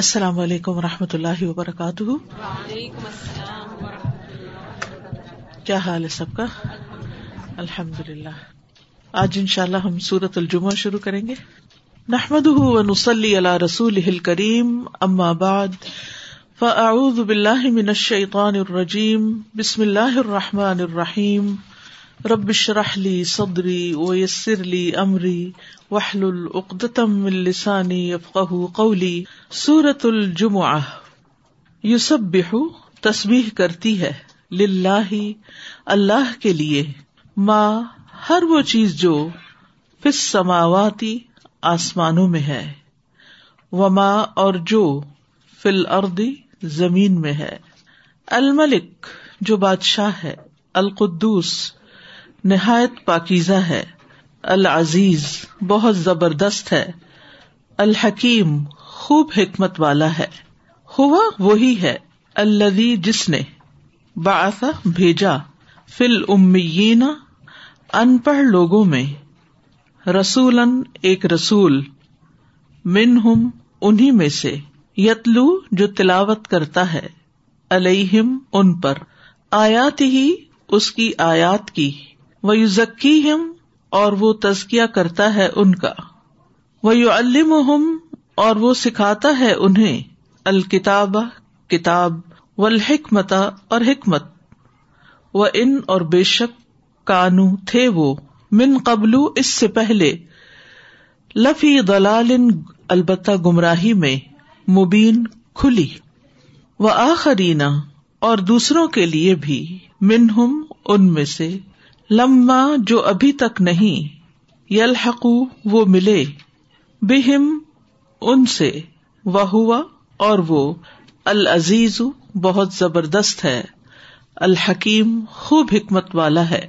السلام علیکم و رحمۃ اللہ وبرکاتہ۔ کیا حال ہے سب کا؟ الحمد للہ آج ان شاء اللہ ہم سورت الجمہ شروع کریں گے۔ نحمد نسلی اللہ رسول کریم ام بعد فاعوذ باللہ من الشیطان الرجیم بسم اللہ الرحمٰن الرحیم۔ ربش رحلی صدری ویسر لی امری وحل العقدم السانی افقہ قولی سورت الجمعہ یوسب تصبیح کرتی ہے للہ، اللہ کے لیے. ماں ہر وہ چیز جو فس سماواتی آسمانوں میں ہے. و ماں اور جو فل اردی زمین میں ہے. الملک، جو بادشاہ ہے. القدوس نہایت پاکیزہ ہے۔ العزیز بہت زبردست ہے۔ الحکیم خوب حکمت والا ہے۔ ہوا وہی ہے۔ الدی جس نے باسا بھیجا فل امین ان پڑھ لوگوں میں۔ رسول ایک رسول۔ من ہم انہیں میں سے۔ یتلو جو تلاوت کرتا ہے۔ الم ان پر۔ آیات ہی اس کی آیات کی۔ وہ یو ذکی ہم اور وہ تزکیا کرتا ہے ان کا۔ وہ یو الم اور وہ سکھاتا ہے انہیں۔ الکتاب کتاب و الحکمت اور حکمت۔ و ان اور بے شک کانو تھے وہ۔ من قبل، اس سے پہلے۔ لفی دلال البتہ گمراہی میں۔ مبین، کھلی۔ و آخرینا اور دوسروں کے لیے بھی۔ منہم ان میں سے۔ لما جو ابھی تک نہیں یلحق وہ ملے، بہم، ان سے وہ ہوا اور وہ، العزیز، بہت زبردست ہے، الحکیم، خوب حکمت والا ہے۔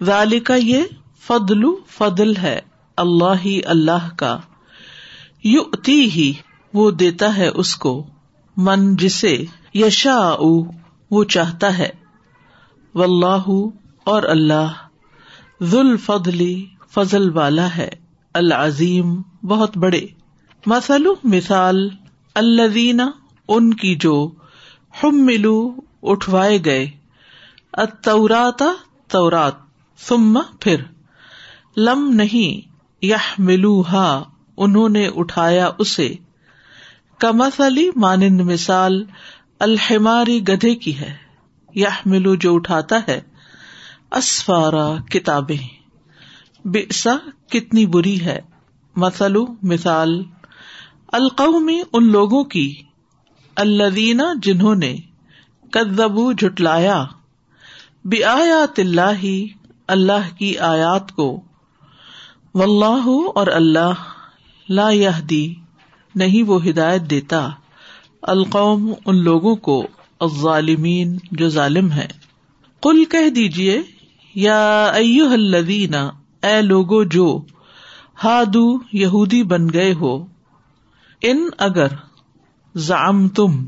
والی کا یہ فضل فضل ہے، اللہ ہی اللہ کا۔ یو ہی، وہ دیتا ہے اس کو۔ من جسے یشا وہ چاہتا ہے۔ و اللہ اور اللہ ذوال فضلی فضل والا ہے، العظیم بہت بڑے۔ مثل مثال الدینہ ان کی جو ہم ملو اٹھوائے گئے۔ اتوراتا تورات۔ ثم پھر، لم نہیں یہ ملو ہا انہوں نے اٹھایا اسے۔ کمس علی مانند مثال، الحماری گدھے کی ہے۔ یہ ملو جو اٹھاتا ہے اسفارا کتابیں۔ بےسا کتنی بری ہے۔ مسلو مثال القومی ان لوگوں کی۔ الدینہ جنہوں نے کدبو جٹلایا بے آیات اللہ اللہ کی آیات کو۔ و اللہ اور اللہ لا دی نہیں وہ ہدایت دیتا۔ القوم ان لوگوں کو، الظالمین جو ظالم ہے کل کہہ دیجیے یا ایو الذین، اے لوگو جو ہادو یہودی بن گئے ہو، ان اگر زام تم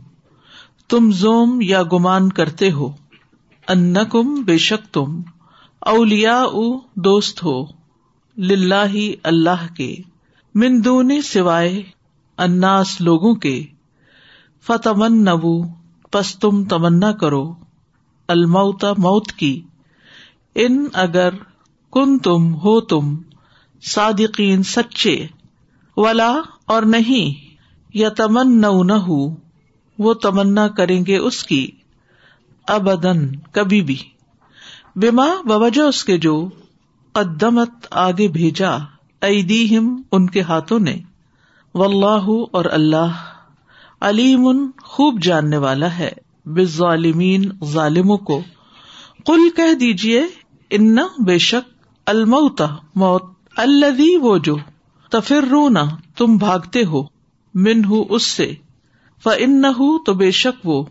تم زوم یا گمان کرتے ہو ان کم بے شک تم اولیا دوست ہو للہ اللہ کے مندونی سوائے اناس لوگوں کے فتمن نبو پس تم تمنا کرو الموتا موت کی۔ ان اگر کن تم ہو تم صادقین سچے، ولا اور نہیں یا تمن نہ وہ تمنا کریں گے اس کی ابدن کبھی بھی۔ بیما بوجہ اس کے جو قدمت آگے بھیجا ایدیہم ان کے ہاتھوں نے۔ واللہ اور اللہ علیم خوب جاننے والا ہے۔ بے ظالمین ظالموں کو۔ کل کہہ دیجیے ان بے شک المتا موت الدی وہ جو تفر رونا تم بھاگتے ہو من ہوں اس سے ف ان تو بے شک وہ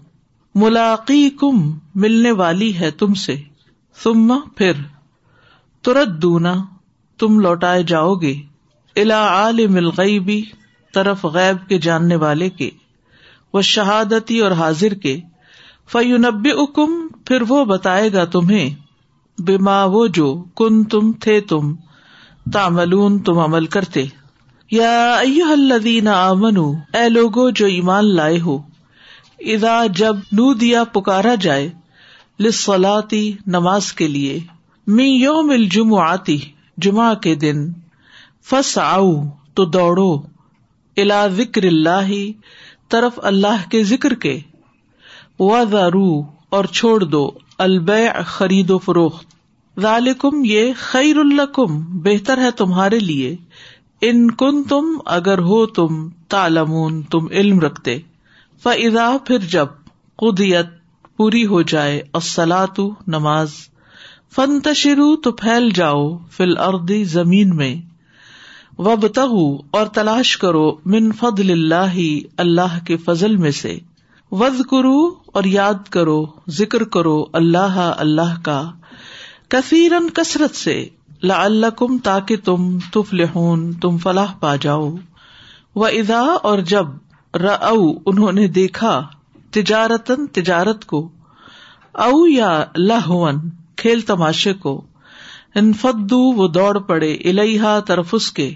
ملاقی کم ملنے والی ہے تم سے سما پھر ترت دونا تم لوٹائے جاؤ گے الا عالم الغیبی طرف غیب کے جاننے والے کے وہ شہادتی اور حاضر کے فیونب اکم پھر وہ بتائے گا تمہیں بیما وہ جو کن تم تھے تم تاملون تم عمل کرتے۔ یا الذین آمنو، اے لوگو جو ایمان لائے ہو ادا جب نو دیا پکارا جائے لسلاتی نماز کے لیے می یوم الجمعاتی جمعہ کے دن فس آؤ تو دوڑو الا ذکر اللہ، طرف اللہ کے ذکر کے۔ وارو اور چھوڑ دو البے خرید و فروخت۔ ذالکم، یہ خیر الکم بہتر ہے تمہارے لیے۔ ان کن تم اگر ہو تم تالمون تم علم رکھتے۔ فضا پھر جب قدیت پوری ہو جائے السلاۃ نماز۔ فن تشرو تو پھیل جاؤ فل اردی زمین میں۔ وب اور تلاش کرو، من فضل اللہ اللہ کے فضل میں سے۔ وز کرو اور یاد کرو، ذکر کرو اللہ اللہ کا۔ کثیرن کثرت سے لا اللہ کم تاکہ تم تف تم فلاح پا جاؤ۔ و ادا اور جب انہوں نے دیکھا تجارتن تجارت کو، او یا لہون کھیل تماشے کو۔ انفدو وہ دوڑ پڑے الحا ترفس کے۔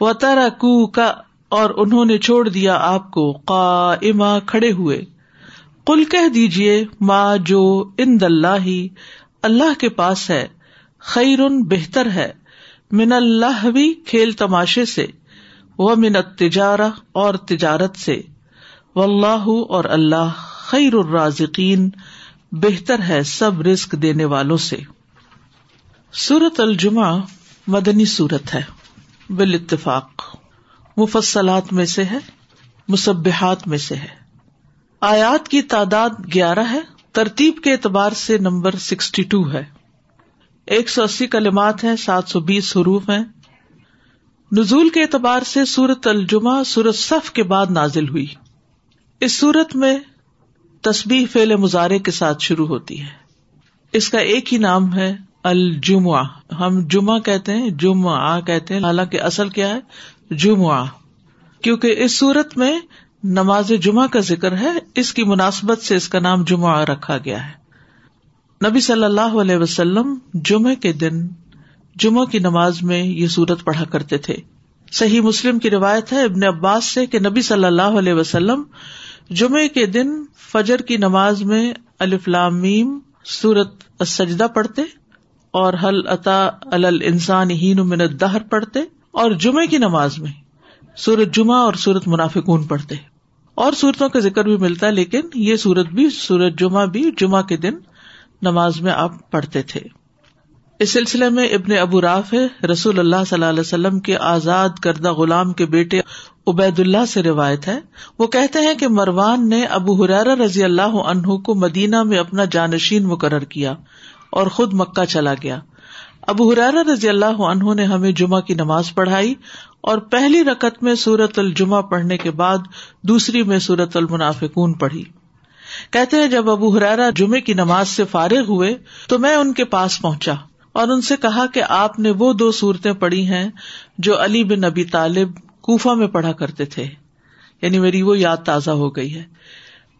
و ترا کو کا اور انہوں نے چھوڑ دیا آپ کو قا اما کھڑے ہوئے۔ کل کہہ دیجیے ماں جو ان دلہ اللہ کے پاس ہے، خیر بہتر ہے، من اللہ بھی کھیل تماشے سے وہ منت تجارہ اور تجارت سے۔ و اللہ اور اللہ خیر الرازقین، بہتر ہے سب رسک دینے والوں سے۔ سورت الجمہ مدنی صورت ہے بال اتفاق مفصلات میں سے ہے مصبحات میں سے ہے۔ آیات کی تعداد گیارہ ہے، ترتیب کے اعتبار سے نمبر سکسٹی ٹو ہے۔ ایک سو اسی کلمات ہیں، سات سو بیس حروف ہیں۔ نزول کے اعتبار سے سورت الجمہ سورت صف کے بعد نازل ہوئی۔ اس سورت میں تسبیح فیل مظاہرے کے ساتھ شروع ہوتی ہے۔ اس کا ایک ہی نام ہے الجمعہ۔ ہم جمعہ کہتے ہیں، جمعہ کہتے ہیں، حالانکہ اصل کیا ہے؟ جمعہ، کیونکہ اس سورت میں نماز جمعہ کا ذکر ہے، اس کی مناسبت سے اس کا نام جمعہ رکھا گیا ہے۔ نبی صلی اللہ علیہ وسلم جمعے کے دن، جمعہ کی نماز میں یہ سورت پڑھا کرتے تھے۔ صحیح مسلم کی روایت ہے، ابن عباس سے کہ نبی صلی اللہ علیہ وسلم جمعے کے دن فجر کی نماز میں الفلام سورت سجدہ پڑھتے اور حل عطا الانسان ہین من الدہر پڑھتے۔ اور جمعے کی نماز میں سورت جمعہ اور سورت منافقون پڑھتے اور صورتوں کا ذکر بھی ملتا ہے، لیکن یہ سورت بھی، سورت جمعہ بھی جمعہ کے دن نماز میں آپ پڑھتے تھے۔ اس سلسلے میں ابن ابو راف ہے، رسول اللہ صلی اللہ علیہ وسلم کے آزاد کردہ غلام کے بیٹے عبید اللہ سے روایت ہے۔ وہ کہتے ہیں کہ مروان نے ابو حرار رضی اللہ عنہ کو مدینہ میں اپنا جانشین مقرر کیا اور خود مکہ چلا گیا۔ ابو حرار رضی اللہ عنہ نے ہمیں جمعہ کی نماز پڑھائی اور پہلی رقط میں سورت الجمہ پڑھنے کے بعد دوسری میں سورت المنافقون پڑھی۔ کہتے ہیں جب ابو حرارا جمعے کی نماز سے فارغ ہوئے تو میں ان کے پاس پہنچا اور ان سے کہا کہ آپ نے وہ دو صورتیں پڑھی ہیں جو علی بن نبی طالب کوفہ میں پڑھا کرتے تھے۔ یعنی میری وہ یاد تازہ ہو گئی ہے۔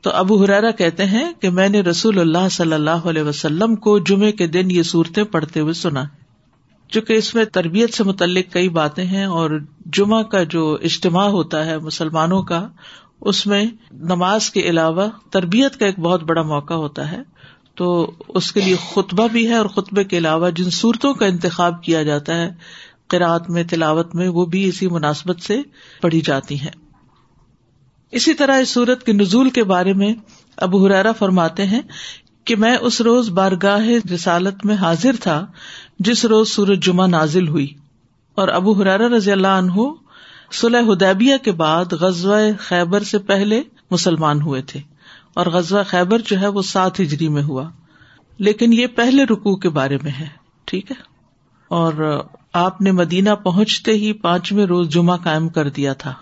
تو ابو حرارا کہتے ہیں کہ میں نے رسول اللہ صلی اللہ علیہ وسلم کو جمعے کے دن یہ صورتیں پڑھتے ہوئے سنا، چونکہ اس میں تربیت سے متعلق کئی باتیں ہیں اور جمعہ کا جو اجتماع ہوتا ہے مسلمانوں کا، اس میں نماز کے علاوہ تربیت کا ایک بہت بڑا موقع ہوتا ہے۔ تو اس کے لیے خطبہ بھی ہے اور خطبے کے علاوہ جن صورتوں کا انتخاب کیا جاتا ہے قرآت میں، تلاوت میں، وہ بھی اسی مناسبت سے پڑھی جاتی ہیں۔ اسی طرح اس صورت کے نزول کے بارے میں ابو حرارا فرماتے ہیں کہ میں اس روز بارگاہ رسالت میں حاضر تھا جس روز سورج جمعہ نازل ہوئی اور ابو حرار رضی اللہ عنہ سلح ہدیبیہ کے بعد غزوہ خیبر سے پہلے مسلمان ہوئے تھے اور غزوہ خیبر جو ہے وہ سات ہجری میں ہوا۔ لیکن یہ پہلے رکو کے بارے میں ہے، ٹھیک ہے؟ اور آپ نے مدینہ پہنچتے ہی پانچویں روز جمعہ قائم کر دیا تھا۔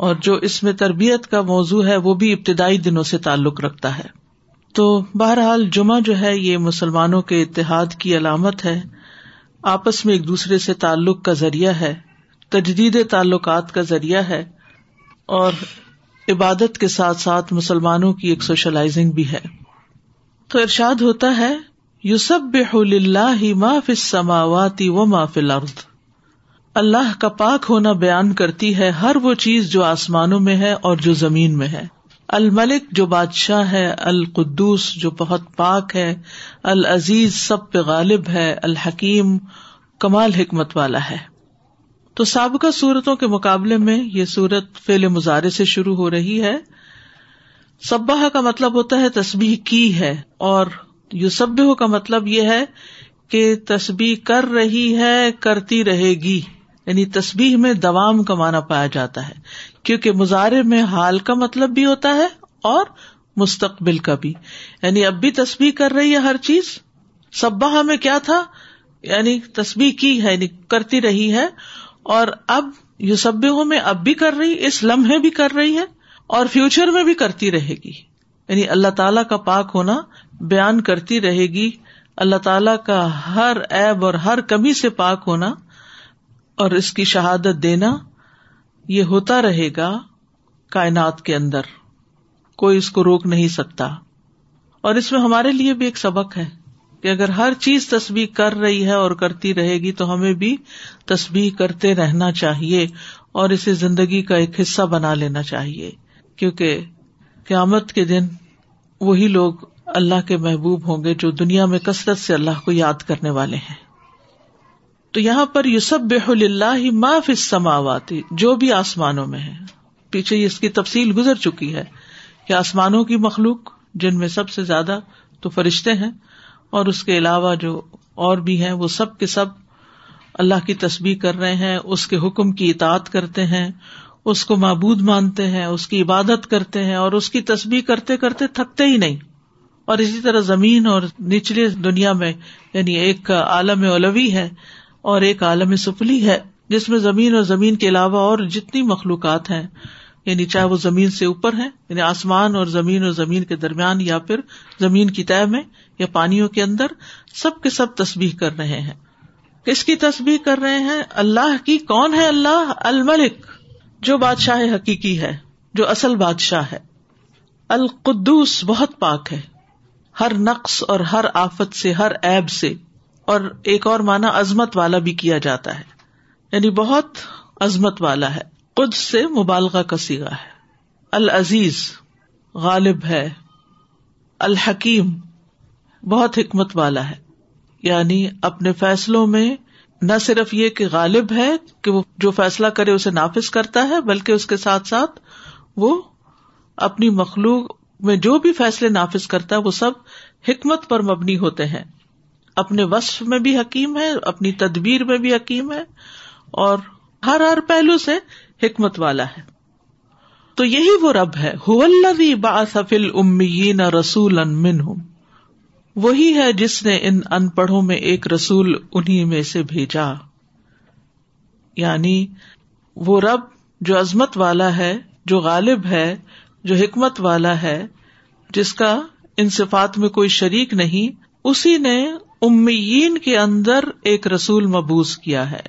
اور جو اس میں تربیت کا موضوع ہے وہ بھی ابتدائی دنوں سے تعلق رکھتا ہے۔ تو بہرحال جمعہ جو ہے یہ مسلمانوں کے اتحاد کی علامت ہے۔ آپس میں ایک دوسرے سے تعلق کا ذریعہ ہے، تجدید تعلقات کا ذریعہ ہے اور عبادت کے ساتھ ساتھ مسلمانوں کی ایک سوشلائزنگ بھی ہے۔ تو ارشاد ہوتا ہے یوسب اللہ ما فی السماواتی و ما فی الارض۔ اللہ کا پاک ہونا بیان کرتی ہے ہر وہ چیز جو آسمانوں میں ہے اور جو زمین میں ہے۔ الملک جو بادشاہ ہے، القدوس جو بہت پاک ہے، العزیز سب پہ غالب ہے، الحکیم کمال حکمت والا ہے۔ تو سابقہ صورتوں کے مقابلے میں یہ صورت فیل مظاہرے سے شروع ہو رہی ہے۔ سباہ کا مطلب ہوتا ہے تسبیح کی ہے اور یو سب کا مطلب یہ ہے کہ تسبیح کر رہی ہے، کرتی رہے گی۔ یعنی تسبیح میں دوام کا مانا پایا جاتا ہے، کیونکہ مظاہرے میں حال کا مطلب بھی ہوتا ہے اور مستقبل کا بھی۔ یعنی اب بھی تسبیح کر رہی ہے ہر چیز۔ سباہ میں کیا تھا؟ یعنی تسبیح کی ہے یعنی کرتی رہی ہے۔ اور اب یو سب میں اب بھی کر رہی، اس لمحے بھی کر رہی ہے۔ اور فیوچر میں بھی کرتی رہے گی۔ یعنی اللہ تعالی کا پاک ہونا بیان کرتی رہے گی۔ اللہ تعالی کا ہر ایب اور ہر کمی سے پاک ہونا اور اس کی شہادت دینا یہ ہوتا رہے گا کائنات کے اندر۔ کوئی اس کو روک نہیں سکتا۔ اور اس میں ہمارے لیے بھی ایک سبق ہے کہ اگر ہر چیز تصویر کر رہی ہے اور کرتی رہے گی تو ہمیں بھی تصویر کرتے رہنا چاہیے اور اسے زندگی کا ایک حصہ بنا لینا چاہیے۔ کیونکہ قیامت کے دن وہی لوگ اللہ کے محبوب ہوں گے جو دنیا میں کثرت سے اللہ کو یاد کرنے والے ہیں۔ تو یہاں پر یوسف بح اللہ معاف اس سماواتی جو بھی آسمانوں میں ہے۔ پیچھے اس کی تفصیل گزر چکی ہے کہ آسمانوں کی مخلوق، جن میں سب سے زیادہ تو فرشتے ہیں، اور اس کے علاوہ جو اور بھی ہیں، وہ سب کے سب اللہ کی تصویر کر رہے ہیں، اس کے حکم کی اطاعت کرتے ہیں، اس کو معبود مانتے ہیں، اس کی عبادت کرتے ہیں، اور اس کی تصویر کرتے کرتے تھکتے ہی نہیں۔ اور اسی طرح زمین اور نچلے دنیا میں یعنی ایک عالم اولوی ہے اور ایک عالم سفلی ہے، جس میں زمین اور زمین کے علاوہ اور جتنی مخلوقات ہیں۔ یعنی چاہے وہ زمین سے اوپر ہے یعنی آسمان اور زمین اور زمین کے درمیان یا پھر زمین کی طے میں یا پانیوں کے اندر، سب کے سب تصبیح کر رہے ہیں۔ کس کی تصبیح کر رہے ہیں؟ اللہ کی۔ کون ہے اللہ؟ الملک، جو بادشاہ حقیقی ہے، جو اصل بادشاہ ہے۔ القدوس بہت پاک ہے۔ ہر نقص اور ہر آفت سے، ہر ایب سے۔ اور ایک اور مانا عظمت والا بھی کیا جاتا ہے۔ یعنی بہت عظمت والا ہے۔ خود سے مبالغہ کا سیگا ہے۔ العزیز غالب ہے۔ الحکیم بہت حکمت والا ہے۔ یعنی اپنے فیصلوں میں نہ صرف یہ کہ غالب ہے کہ وہ جو فیصلہ کرے اسے نافذ کرتا ہے، بلکہ اس کے ساتھ ساتھ وہ اپنی مخلوق میں جو بھی فیصلے نافذ کرتا ہے، وہ سب حکمت پر مبنی ہوتے ہیں۔ اپنے وصف میں بھی حکیم ہے، اپنی تدبیر میں بھی حکیم ہے، اور ہر ہر پہلو سے حکمت والا ہے۔ تو یہی وہ رب ہے۔ رسول وہی ہے جس نے ان ان پڑھوں میں ایک رسول انہیں میں سے بھیجا۔ یعنی وہ رب جو عظمت والا ہے، جو غالب ہے، جو حکمت والا ہے، جس کا ان صفات میں کوئی شریک نہیں، اسی نے امیین کے اندر ایک رسول مبوس کیا ہے۔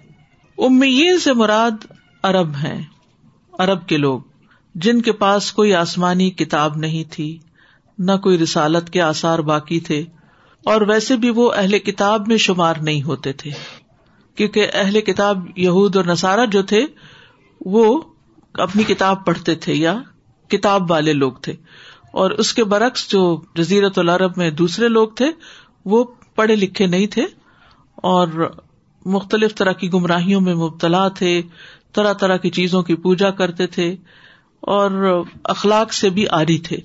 امیین سے مراد ارب ہیں ارب کے لوگ، جن کے پاس کوئی آسمانی کتاب نہیں تھی، نہ کوئی رسالت کے آسار باقی تھے، اور ویسے بھی وہ اہل کتاب میں شمار نہیں ہوتے تھے۔ کیونکہ اہل کتاب یہود اور نصارہ جو تھے، وہ اپنی کتاب پڑھتے تھے یا کتاب والے لوگ تھے۔ اور اس کے برعکس جو جزیرت العرب میں دوسرے لوگ تھے، وہ پڑھے لکھے نہیں تھے اور مختلف طرح کی گمراہیوں میں مبتلا تھے، طرح طرح کی چیزوں کی پوجا کرتے تھے اور اخلاق سے بھی آری تھے۔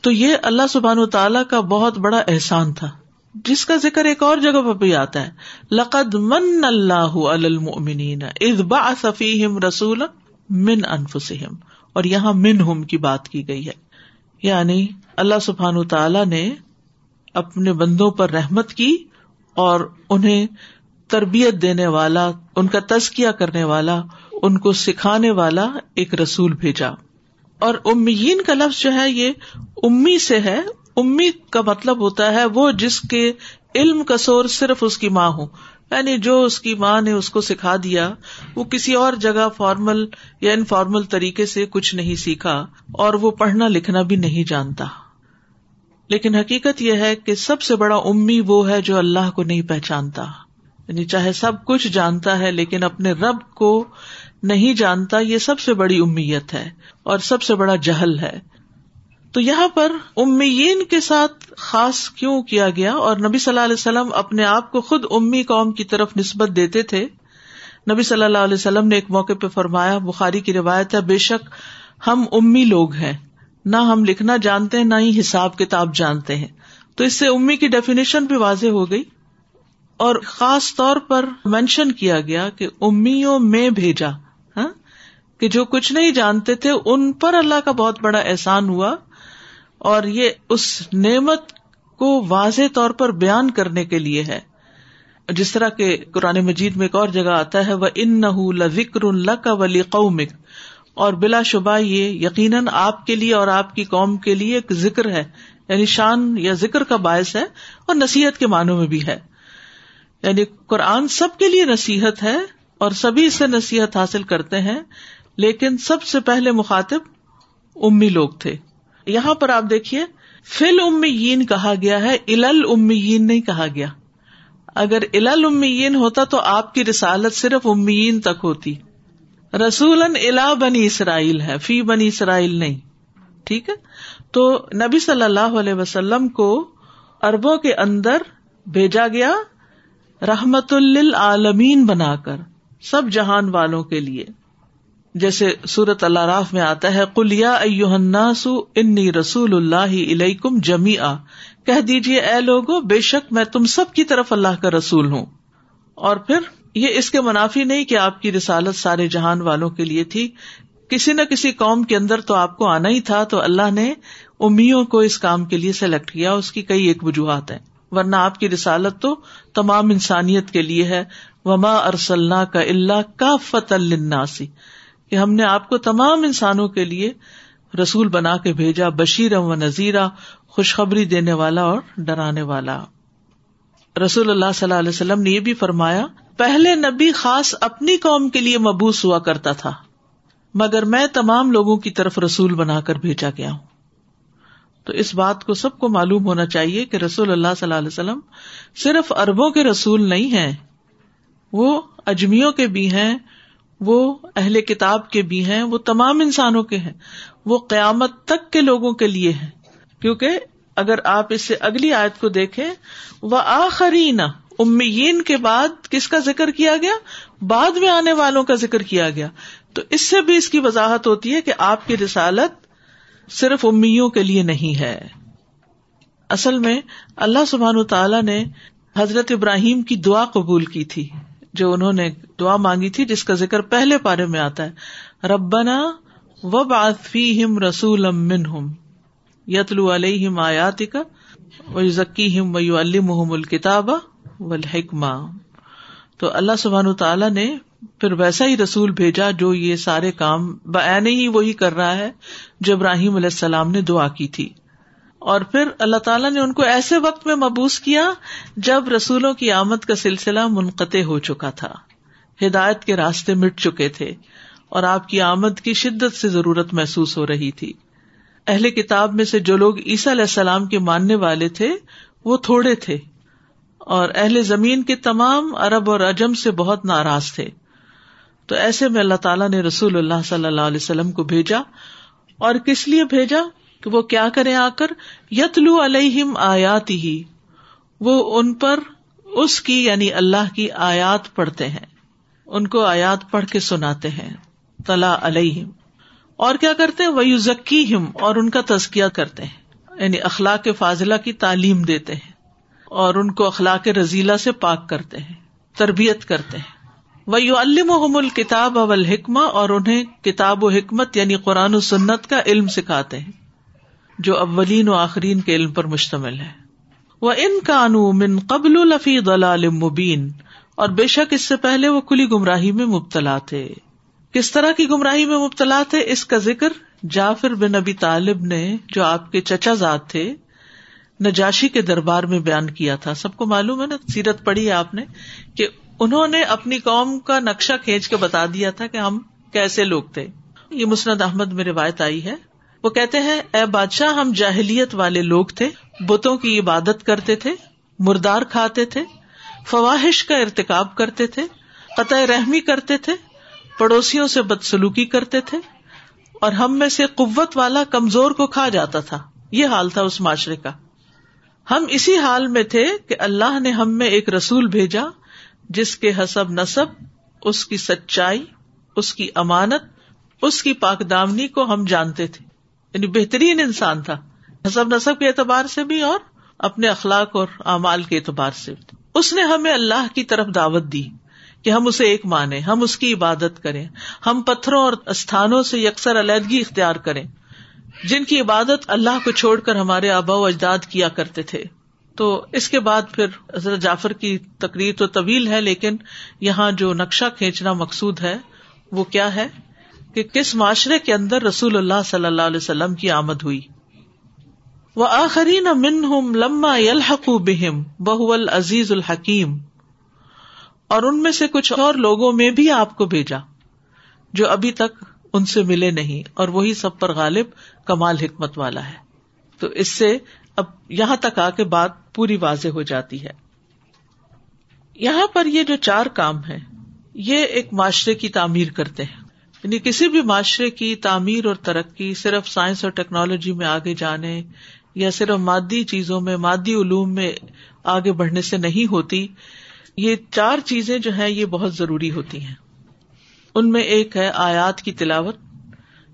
تو یہ اللہ سبحان و تعالی کا بہت بڑا احسان تھا، جس کا ذکر ایک اور جگہ پہ بھی آتا ہے۔ لقد من اللہ المؤمنین اذ بعث فیہم رسول من انفسہم، اور یہاں من ہم کی بات کی گئی ہے۔ یعنی اللہ سبحان تعالی نے اپنے بندوں پر رحمت کی اور انہیں تربیت دینے والا، ان کا تزکیہ کرنے والا، ان کو سکھانے والا ایک رسول بھیجا۔ اور امیین کا لفظ جو ہے، یہ امی سے ہے۔ امی کا مطلب ہوتا ہے وہ جس کے علم کا سور صرف اس کی ماں ہو۔ یعنی جو اس کی ماں نے اس کو سکھا دیا، وہ کسی اور جگہ فارمل یا انفارمل طریقے سے کچھ نہیں سیکھا اور وہ پڑھنا لکھنا بھی نہیں جانتا۔ لیکن حقیقت یہ ہے کہ سب سے بڑا امی وہ ہے جو اللہ کو نہیں پہچانتا۔ یعنی چاہے سب کچھ جانتا ہے لیکن اپنے رب کو نہیں جانتا، یہ سب سے بڑی امیت ہے اور سب سے بڑا جہل ہے۔ تو یہاں پر امیین کے ساتھ خاص کیوں کیا گیا؟ اور نبی صلی اللہ علیہ وسلم اپنے آپ کو خود امی قوم کی طرف نسبت دیتے تھے۔ نبی صلی اللہ علیہ وسلم نے ایک موقع پہ فرمایا، بخاری کی روایت ہے، بے شک ہم امی لوگ ہیں۔ نہ ہم لکھنا جانتے ہیں، نہ ہی حساب کتاب جانتے ہیں۔ تو اس سے امی کی ڈیفینیشن بھی واضح ہو گئی۔ اور خاص طور پر مینشن کیا گیا کہ امیوں میں بھیجا ہاں؟ کہ جو کچھ نہیں جانتے تھے، ان پر اللہ کا بہت بڑا احسان ہوا۔ اور یہ اس نعمت کو واضح طور پر بیان کرنے کے لیے ہے۔ جس طرح کے قرآن مجید میں ایک اور جگہ آتا ہے وہ ان نہ ذکر اللہ کا ولی قومک اور بلا شبہ یہ یقیناً آپ کے لیے اور آپ کی قوم کے لیے ایک ذکر ہے یعنی شان یا ذکر کا باعث ہے اور نصیحت کے معنوں میں بھی ہے۔ یعنی قرآن سب کے لیے نصیحت ہے اور سبھی اس سے نصیحت حاصل کرتے ہیں، لیکن سب سے پہلے مخاطب امی لوگ تھے۔ یہاں پر آپ دیکھیے، فل امیین کہا گیا ہے ال امیین نہیں کہا گیا۔ اگر ال امیین ہوتا تو آپ کی رسالت صرف امیین تک ہوتی۔ رسول الا بنی اسرائیل ہے، فی بنی اسرائیل نہیں، ٹھیک ہے؟ تو نبی صلی اللہ علیہ وسلم کو اربوں کے اندر بھیجا گیا رحمت للعالمین بنا کر، سب جہان والوں کے لیے۔ جیسے سورت اللہ راف میں آتا ہے کلیا الناس انی رسول اللہ علیکم جمی آ کہہ دیجیے اے لوگو، بے شک میں تم سب کی طرف اللہ کا رسول ہوں۔ اور پھر یہ اس کے منافی نہیں کہ آپ کی رسالت سارے جہان والوں کے لیے تھی۔ کسی نہ کسی قوم کے اندر تو آپ کو آنا ہی تھا، تو اللہ نے امیوں کو اس کام کے لیے سلیکٹ کیا، اس کی کئی ایک وجوہات ہیں۔ ورنہ آپ کی رسالت تو تمام انسانیت کے لیے ہے۔ وما ارسل کا اللہ کا فت الناسی کہ ہم نے آپ کو تمام انسانوں کے لیے رسول بنا کے بھیجا بشیر و نذیرہ خوشخبری دینے والا اور ڈرانے والا۔ رسول اللہ صلی اللہ علیہ وسلم نے یہ بھی فرمایا پہلے نبی خاص اپنی قوم کے لیے مبوس ہوا کرتا تھا، مگر میں تمام لوگوں کی طرف رسول بنا کر بھیجا گیا ہوں۔ تو اس بات کو سب کو معلوم ہونا چاہیے کہ رسول اللہ صلی اللہ علیہ وسلم صرف اربوں کے رسول نہیں ہیں، وہ اجمیوں کے بھی ہیں، وہ اہل کتاب کے بھی ہیں، وہ تمام انسانوں کے ہیں۔ وہ قیامت تک کے لوگوں کے لیے ہیں۔ کیونکہ اگر آپ اس سے اگلی آیت کو دیکھیں وہ آخری نہ امیین کے بعد کس کا ذکر کیا گیا؟ بعد میں آنے والوں کا ذکر کیا گیا۔ تو اس سے بھی اس کی وضاحت ہوتی ہے کہ آپ کی رسالت صرف امیوں کے لیے نہیں ہے۔ اصل میں اللہ سبحان تعالی نے حضرت ابراہیم کی دعا قبول کی تھی، جو انہوں نے دعا مانگی تھی، جس کا ذکر پہلے پارے میں آتا ہے۔ ربنا و بافی ہم رسول یتلو علیہم آیات کا و ذکی ہم و الکتاب و الحکمہ تو اللہ سبحان تعالیٰ نے پھر ویسا ہی رسول بھیجا جو یہ سارے کام بین ہی وہی کر رہا ہے جو ابراہیم علیہ السلام نے دعا کی تھی۔ اور پھر اللہ تعالیٰ نے ان کو ایسے وقت میں مبوس کیا جب رسولوں کی آمد کا سلسلہ منقطع ہو چکا تھا۔ ہدایت کے راستے مٹ چکے تھے اور آپ کی آمد کی شدت سے ضرورت محسوس ہو رہی تھی۔ اہل کتاب میں سے جو لوگ عیسیٰ علیہ السلام کے ماننے والے تھے وہ تھوڑے تھے۔ اور اہل زمین کے تمام ارب اور اجم سے بہت ناراض تھے۔ تو ایسے میں اللہ تعالیٰ نے رسول اللہ صلی اللہ علیہ وسلم کو بھیجا۔ اور کس لیے بھیجا؟ کہ وہ کیا کرے آ کر؟ یتلو علیہم آیات ہی وہ ان پر اس کی یعنی اللہ کی آیات پڑھتے ہیں۔ ان کو آیات پڑھ کے سناتے ہیں۔ تلا علیہم۔ اور کیا کرتے ہیں؟ وہ ذکی ہم اور ان کا تزکیہ کرتے ہیں۔ یعنی اخلاق فاضلہ کی تعلیم دیتے ہیں۔ اور ان کو اخلاق رضیلا سے پاک کرتے ہیں، تربیت کرتے ہیں۔ وہ یو الم الکتاب اول حکمہ اور انہیں کتاب و حکمت یعنی قرآن و سنت کا علم سکھاتے ہیں، جو اولین و آخرین کے علم پر مشتمل ہے۔ وہ ان کانو من قبل الفی دلال مبین اور بے شک اس سے پہلے وہ کلی گمراہی میں مبتلا تھے۔ کس طرح کی گمراہی میں مبتلا تھے؟ اس کا ذکر جعفر بن نبی طالب نے، جو آپ کے چچا زاد تھے نجاشی کے دربار میں بیان کیا تھا۔ سب کو معلوم ہے نا، سیرت پڑھی ہے آپ نے کہ انہوں نے اپنی قوم کا نقشہ کھینچ کے بتا دیا تھا کہ ہم کیسے لوگ تھے۔ یہ مسند احمد میں روایت آئی ہے۔ وہ کہتے ہیں، اے بادشاہ، ہم جاہلیت والے لوگ تھے، بتوں کی عبادت کرتے تھے، مردار کھاتے تھے، فواہش کا ارتکاب کرتے تھے، قطع رحمی کرتے تھے، پڑوسیوں سے بدسلوکی کرتے تھے، اور ہم میں سے قوت والا کمزور کو کھا جاتا تھا۔ یہ حال تھا اس معاشرے کا۔ ہم اسی حال میں تھے کہ اللہ نے ہم میں ایک رسول بھیجا جس کے حسب نصب اس کی سچائی، اس کی امانت، اس کی پاک دامنی کو ہم جانتے تھے۔ یعنی بہترین انسان تھا۔ حسب نصب کے اعتبار سے بھی اور اپنے اخلاق اور اعمال کے اعتبار سے بھی۔ اس نے ہمیں اللہ کی طرف دعوت دی کہ ہم اسے ایک مانے ہم اس کی عبادت کریں، ہم پتھروں اور استھانوں سے یکسر علیحدگی اختیار کریں۔ جن کی عبادت اللہ کو چھوڑ کر ہمارے آبا و اجداد کیا کرتے تھے۔ تو اس کے بعد پھر حضرت جعفر کی تقریر تو طویل ہے، لیکن یہاں جو نقشہ کھینچنا مقصود ہے، وہ کیا ہے؟ کہ کس معاشرے کے اندر رسول اللہ صلی اللہ علیہ وسلم کی آمد ہوئی۔ وہ آخری نہ من ہم لما الحق بہم بہ العزیز الحکیم۔ اور ان میں سے کچھ اور لوگوں میں بھی آپ کو بھیجا، جو ابھی تک ان سے ملے نہیں اور وہی سب پر غالب کمال حکمت والا ہے۔ تو اس سے اب یہاں تک آ کے بات پوری واضح ہو جاتی ہے۔ یہاں پر یہ جو چار کام ہے یہ ایک معاشرے کی تعمیر کرتے ہیں۔ یعنی کسی بھی معاشرے کی تعمیر اور ترقی صرف سائنس اور ٹیکنالوجی میں آگے جانے یا صرف مادی چیزوں میں، مادی علوم میں آگے بڑھنے سے نہیں ہوتی، یہ چار چیزیں جو ہیں، یہ بہت ضروری ہوتی ہیں۔ ان میں ایک ہے آیات کی تلاوت،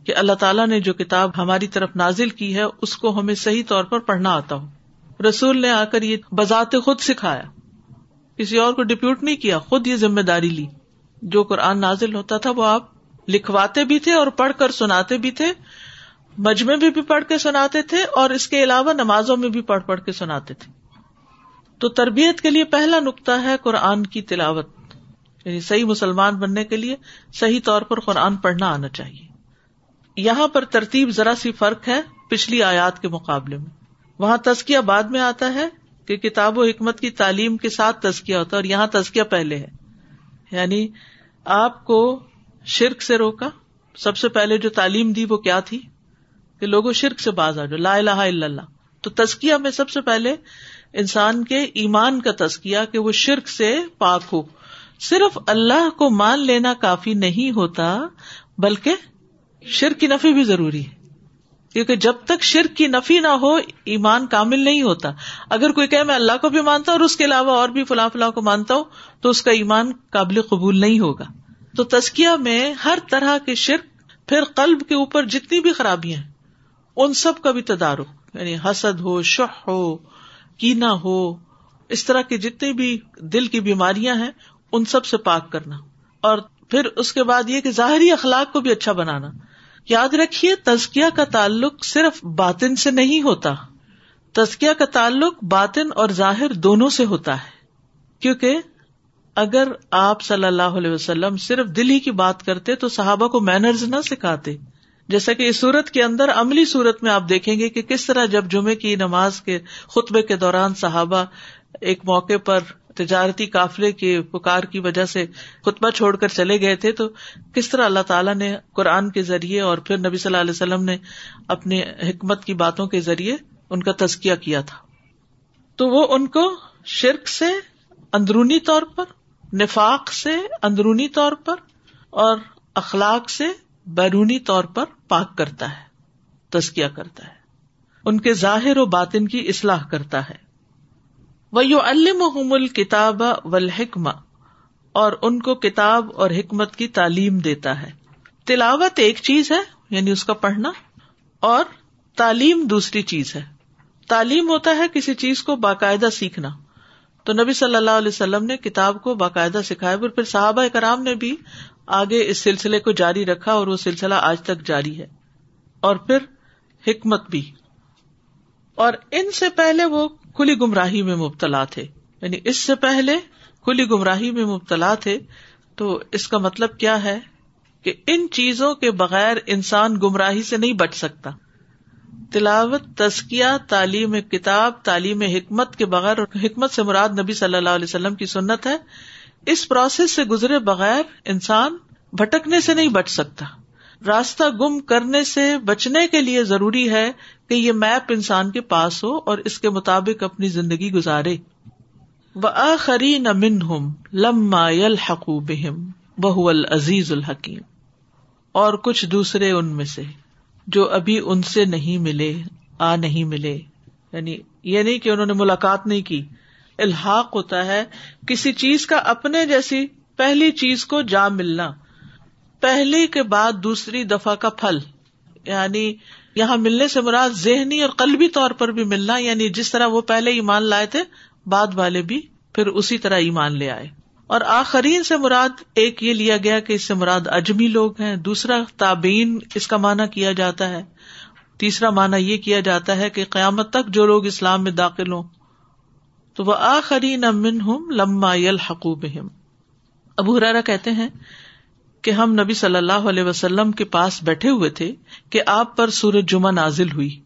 کہ اللہ تعالیٰ نے جو کتاب ہماری طرف نازل کی ہے، اس کو ہمیں صحیح طور پر پڑھنا آتا ہو۔ رسول نے آ کر یہ بذات خود سکھایا۔ کسی اور کو ڈپیوٹ نہیں کیا، خود یہ ذمہ داری لی۔ جو قرآن نازل ہوتا تھا، وہ آپ لکھواتے بھی تھے اور پڑھ کر سناتے بھی تھے مجمے میں بھی پڑھ کے سناتے تھے، اور اس کے علاوہ نمازوں میں بھی پڑھ پڑھ کے سناتے تھے۔ تو تربیت کے لیے پہلا نقطہ ہے قرآن کی تلاوت۔ یعنی صحیح مسلمان بننے کے لیے صحیح طور پر قرآن پڑھنا آنا چاہیے۔ یہاں پر ترتیب ذرا سی فرق ہے پچھلی آیات کے مقابلے میں۔ وہاں تزکیہ بعد میں آتا ہے کہ کتاب و حکمت کی تعلیم کے ساتھ تزکیہ ہوتا ہے اور یہاں تزکیہ پہلے ہے۔ یعنی آپ کو شرک سے روکا۔ سب سے پہلے جو تعلیم دی وہ کیا تھی؟ کہ لوگوں شرک سے باز آ جاؤ۔ لا الہ الا اللہ۔ تو تزکیہ میں سب سے پہلے انسان کے ایمان کا تزکیہ کہ وہ شرک سے پاک ہو۔ صرف اللہ کو مان لینا کافی نہیں ہوتا، بلکہ شرک کی نفی بھی ضروری ہے۔ کیونکہ جب تک شرک کی نفی نہ ہو، ایمان کامل نہیں ہوتا۔ اگر کوئی کہ میں اللہ کو بھی مانتا ہوں اور اس کے علاوہ اور بھی فلاں فلاں کو مانتا ہوں، تو اس کا ایمان قابل قبول نہیں ہوگا۔ تو تسکیہ میں ہر طرح کے شرک، پھر قلب کے اوپر جتنی بھی خرابیاں ہیں ان سب کا بھی تدارک یعنی حسد ہو شہ ہو کینا ہو، اس طرح کی جتنی بھی دل کی بیماریاں ہیں ان سب سے پاک کرنا اور پھر اس کے بعد یہ کہ ظاہری اخلاق کو بھی اچھا بنانا۔ یاد رکھیے تزکیا کا تعلق صرف باطن سے نہیں ہوتا۔ تزکیا کا تعلق باطن اور ظاہر دونوں سے ہوتا ہے۔ کیونکہ اگر آپ صلی اللہ علیہ وسلم صرف دل ہی کی بات کرتے تو صحابہ کو مینرز نہ سکھاتے۔ جیسا کہ اس صورت کے اندر عملی صورت میں آپ دیکھیں گے کہ کس طرح جب جمعے کی نماز کے خطبے کے دوران صحابہ ایک موقع پر تجارتی قافلے کے پکار کی وجہ سے خطبہ چھوڑ کر چلے گئے تھے، تو کس طرح اللہ تعالیٰ نے قرآن کے ذریعے اور پھر نبی صلی اللہ علیہ وسلم نے اپنی حکمت کی باتوں کے ذریعے ان کا تزکیہ کیا تھا؟ تو وہ ان کو شرک سے اندرونی طور پر، نفاق سے اندرونی طور پر اور اخلاق سے بیرونی طور پر پاک کرتا ہے، تزکیہ کرتا ہے۔ ان کے ظاہر و باطن کی اصلاح کرتا ہے۔ وہ یو الم الکتاب و الحکم اور ان کو کتاب اور حکمت کی تعلیم دیتا ہے۔ تلاوت ایک چیز ہے یعنی اس کا پڑھنا، اور تعلیم دوسری چیز ہے۔ تعلیم ہوتا ہے کسی چیز کو باقاعدہ سیکھنا۔ تو نبی صلی اللہ علیہ وسلم نے کتاب کو باقاعدہ سکھایا اور پھر صحابہ کرام نے بھی آگے اس سلسلے کو جاری رکھا اور وہ سلسلہ آج تک جاری ہے۔ اور پھر حکمت بھی۔ اور ان سے پہلے وہ کھلی گمراہی میں مبتلا تھے۔ یعنی اس سے پہلے کھلی گمراہی میں مبتلا تھے۔ تو اس کا مطلب کیا ہے کہ ان چیزوں کے بغیر انسان گمراہی سے نہیں بچ سکتا۔ تلاوت، تزکیہ، تعلیم کتاب، تعلیم حکمت کے بغیر اور حکمت سے مراد نبی صلی اللہ علیہ وسلم کی سنت ہے۔ اس پروسیس سے گزرے بغیر انسان بھٹکنے سے نہیں بچ سکتا۔ راستہ گم کرنے سے بچنے کے لیے ضروری ہے کہ یہ میپ انسان کے پاس ہو اور اس کے مطابق اپنی زندگی گزارے۔ و آخری نہ من ہم لما یلحقو بہ العزیز الحکیم۔ اور کچھ دوسرے ان میں سے، جو ابھی ان سے نہیں ملے، آ نہیں ملے۔ یعنی یہ نہیں کہ انہوں نے ملاقات نہیں کی۔ الحاق ہوتا ہے کسی چیز کا اپنے جیسی پہلی چیز کو جا ملنا پہلی کے بعد دوسری دفعہ کا پھل۔ یعنی یہاں ملنے سے مراد ذہنی اور قلبی طور پر بھی ملنا یعنی جس طرح وہ پہلے ایمان لائے تھے، بعد والے بھی پھر اسی طرح ایمان لے آئے۔ اور آخرین سے مراد ایک یہ لیا گیا کہ اس سے مراد اجمی لوگ ہیں، دوسرا تابین اس کا معنی کیا جاتا ہے۔ تیسرا معنی یہ کیا جاتا ہے کہ قیامت تک جو لوگ اسلام میں داخل ہوں، تو وہ آخرین امن ہوں لما یل حقوب ابو ہرارا کہتے ہیں کہ ہم نبی صلی اللہ علیہ وسلم کے پاس بیٹھے ہوئے تھے کہ آپ پر سورج جمعہ نازل ہوئی۔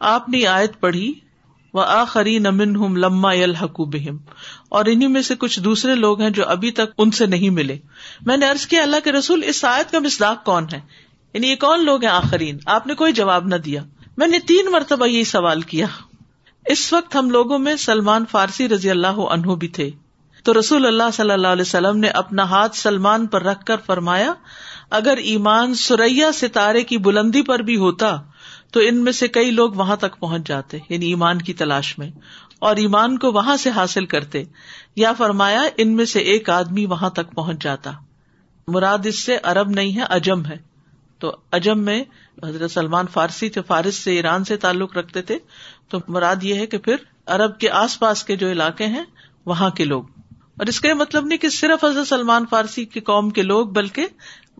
آپ نے آیت پڑھی وہ آخری نمن ہم لما بہم اور انہیں میں سے کچھ دوسرے لوگ ہیں جو ابھی تک ان سے نہیں ملے۔ میں نے ارض کیا، اللہ کے رسول، اس آیت کا مسداق کون ہے؟ یعنی یہ کون لوگ ہیں آخرین؟ آپ نے کوئی جواب نہ دیا۔ میں نے تین مرتبہ یہی سوال کیا۔ اس وقت ہم لوگوں میں سلمان فارسی رضی اللہ عنہ بھی تھے۔ تو رسول اللہ صلی اللہ علیہ وسلم نے اپنا ہاتھ سلمان پر رکھ کر فرمایا، اگر ایمان سریا ستارے کی بلندی پر بھی ہوتا، تو ان میں سے کئی لوگ وہاں تک پہنچ جاتے یعنی ایمان کی تلاش میں، اور ایمان کو وہاں سے حاصل کرتے، یا فرمایا ان میں سے ایک آدمی وہاں تک پہنچ جاتا۔ مراد اس سے ارب نہیں ہے اجم ہے۔ تو اجم میں حضرت سلمان فارسی تھے، فارس سے ایران سے تعلق رکھتے تھے۔ تو مراد یہ ہے کہ پھر ارب کے آس پاس کے جو علاقے ہیں، وہاں کے لوگ۔ اور اس کا یہ مطلب نہیں کہ صرف حضرت سلمان فارسی کی قوم کے لوگ، بلکہ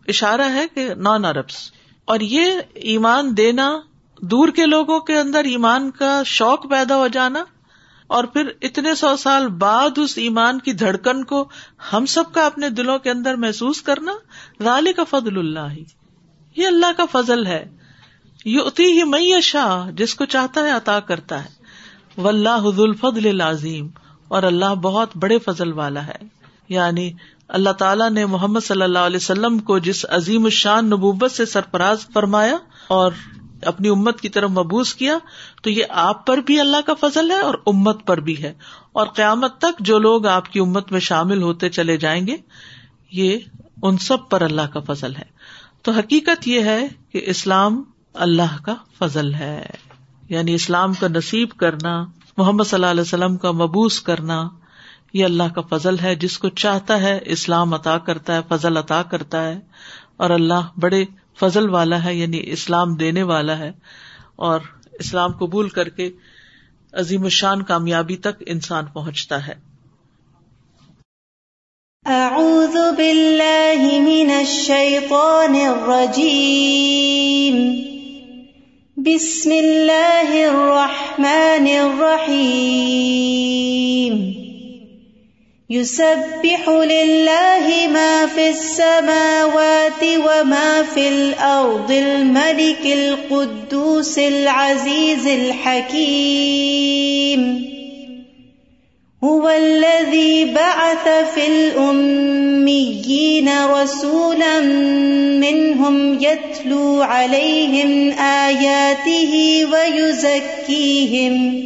اشارہ ہے کہ نان اربس اور یہ ایمان دینا، دور کے لوگوں کے اندر ایمان کا شوق پیدا ہو جانا، اور پھر اتنے سو سال بعد اس ایمان کی دھڑکن کو ہم سب کا اپنے دلوں کے اندر محسوس کرنا رالی کا فضل اللہ۔ ہی یہ اللہ کا فضل ہے۔ یہ اتی ہی مئی شاہ جس کو چاہتا ہے عطا کرتا ہے۔ و اللہ حد الفضل عظیم اور اللہ بہت بڑے فضل والا ہے۔ یعنی اللہ تعالیٰ نے محمد صلی اللہ علیہ وسلم کو جس عظیم الشان نبوبت سے سرفراز فرمایا اور اپنی امت کی طرف مبوس کیا، تو یہ آپ پر بھی اللہ کا فضل ہے اور امت پر بھی ہے۔ اور قیامت تک جو لوگ آپ کی امت میں شامل ہوتے چلے جائیں گے، یہ ان سب پر اللہ کا فضل ہے۔ تو حقیقت یہ ہے کہ اسلام اللہ کا فضل ہے۔ یعنی اسلام کا نصیب کرنا محمد صلی اللہ علیہ وسلم کا مبوس کرنا یہ اللہ کا فضل ہے، جس کو چاہتا ہے اسلام عطا کرتا ہے، فضل عطا کرتا ہے، اور اللہ بڑے فضل والا ہے یعنی اسلام دینے والا ہے، اور اسلام قبول کر کے عظیم الشان کامیابی تک انسان پہنچتا ہے۔ اعوذ باللہ من الشیطان الرجیم۔ بسم اللہ الرحمن الرحیم. يسبح لله ما في السماوات وما في الأرض الملك القدوس العزيز الحكيم هو الذي بعث في الأميين رسولا منهم يتلو عليهم آياته ويزكيهم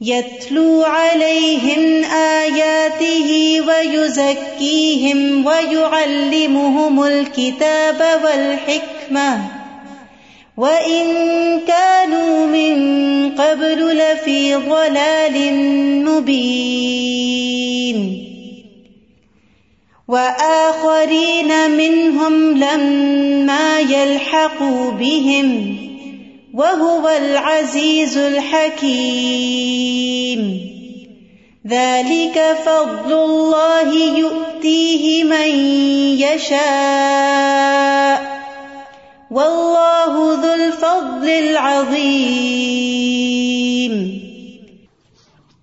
يتلو عليهم آياته ويزكيهم ويعلمهم الكتاب والحكمة وَإِن كَانُوا مِن قَبْلُ لَفِي ضَلَالٍ مُبِينٍ وَآخَرِينَ مِنْهُمْ لَمَّا يَلْحَقُوا بِهِمْ وَهُوَ الْعَزِيزُ الْحَكِيمُ ذَلِكَ فَضْلُ اللَّهِ يُؤْتِيهِ مَن يَشَاءُ ذو الفضل العظیم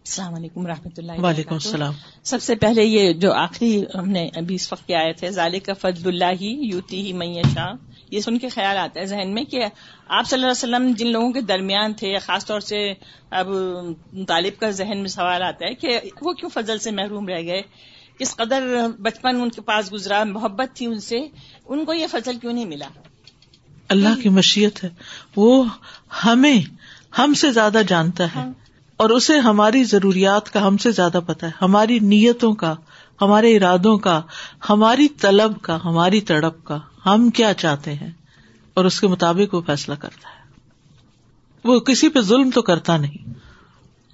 السلام علیکم و رحمۃ اللہ وعلیکم السلام۔ سب سے پہلے یہ جو آخری ہم نے ابھی اس وقت آئے تھے ذالک کا فضل اللہ یوتی ہی میشا یہ سن کے خیال آتا ہے ذہن میں کہ آپ صلی اللہ علیہ وسلم جن لوگوں کے درمیان تھے خاص طور سے اب طالب کا ذہن میں سوال آتا ہے کہ وہ کیوں فضل سے محروم رہ گئے؟ کس قدر بچپن ان کے پاس گزرا محبت تھی ان سے ان کو یہ فضل کیوں نہیں ملا؟ اللہ کی مشیت ہے۔ وہ ہمیں، ہم سے زیادہ جانتا ہے۔ اور اسے ہماری ضروریات کا ہم سے زیادہ پتا ہے۔ ہماری نیتوں کا، ہمارے ارادوں کا، ہماری طلب کا، ہماری تڑپ کا۔ ہم کیا چاہتے ہیں؟ اور اس کے مطابق وہ فیصلہ کرتا ہے۔ وہ کسی پہ ظلم تو کرتا نہیں۔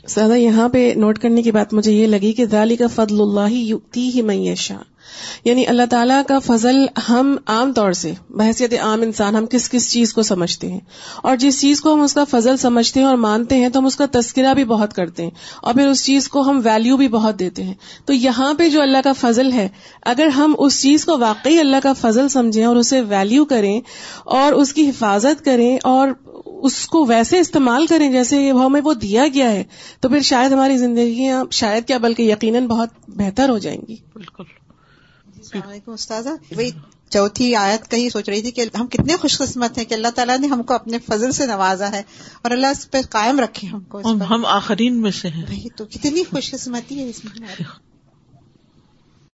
سادہ یہاں پہ نوٹ کرنے کی بات مجھے یہ لگی کہ ذالی کا فضل اللہ یوتی ہی میشا یعنی اللہ تعالیٰ کا فضل ہم عام طور سے، بحثیت عام انسان، ہم کس کس چیز کو سمجھتے ہیں۔ اور جس چیز کو ہم اس کا فضل سمجھتے ہیں اور مانتے ہیں، تو ہم اس کا تذکرہ بھی بہت کرتے ہیں۔ اور پھر اس چیز کو ہم ویلیو بھی بہت دیتے ہیں۔ تو یہاں پہ جو اللہ کا فضل ہے، اگر ہم اس چیز کو واقعی اللہ کا فضل سمجھیں اور اسے ویلیو کریں اور اس کی حفاظت کریں اور اس کو ویسے استعمال کریں جیسے ہمیں وہ دیا گیا ہے، تو پھر شاید ہماری زندگیاں شاید کیا، بلکہ یقیناً بہت بہتر ہو جائیں گی۔ بالکل۔ السلام علیکم استاذہ۔ وہی چوتھی آیت کا ہی سوچ رہی تھی کہ ہم کتنے خوش قسمت ہیں کہ اللہ تعالیٰ نے ہم کو اپنے فضل سے نوازا ہے اور اللہ اس پہ قائم رکھے ہم کو ہم آخرین میں سے ہیں۔ تو کتنی خوش قسمتی ہے اس میں۔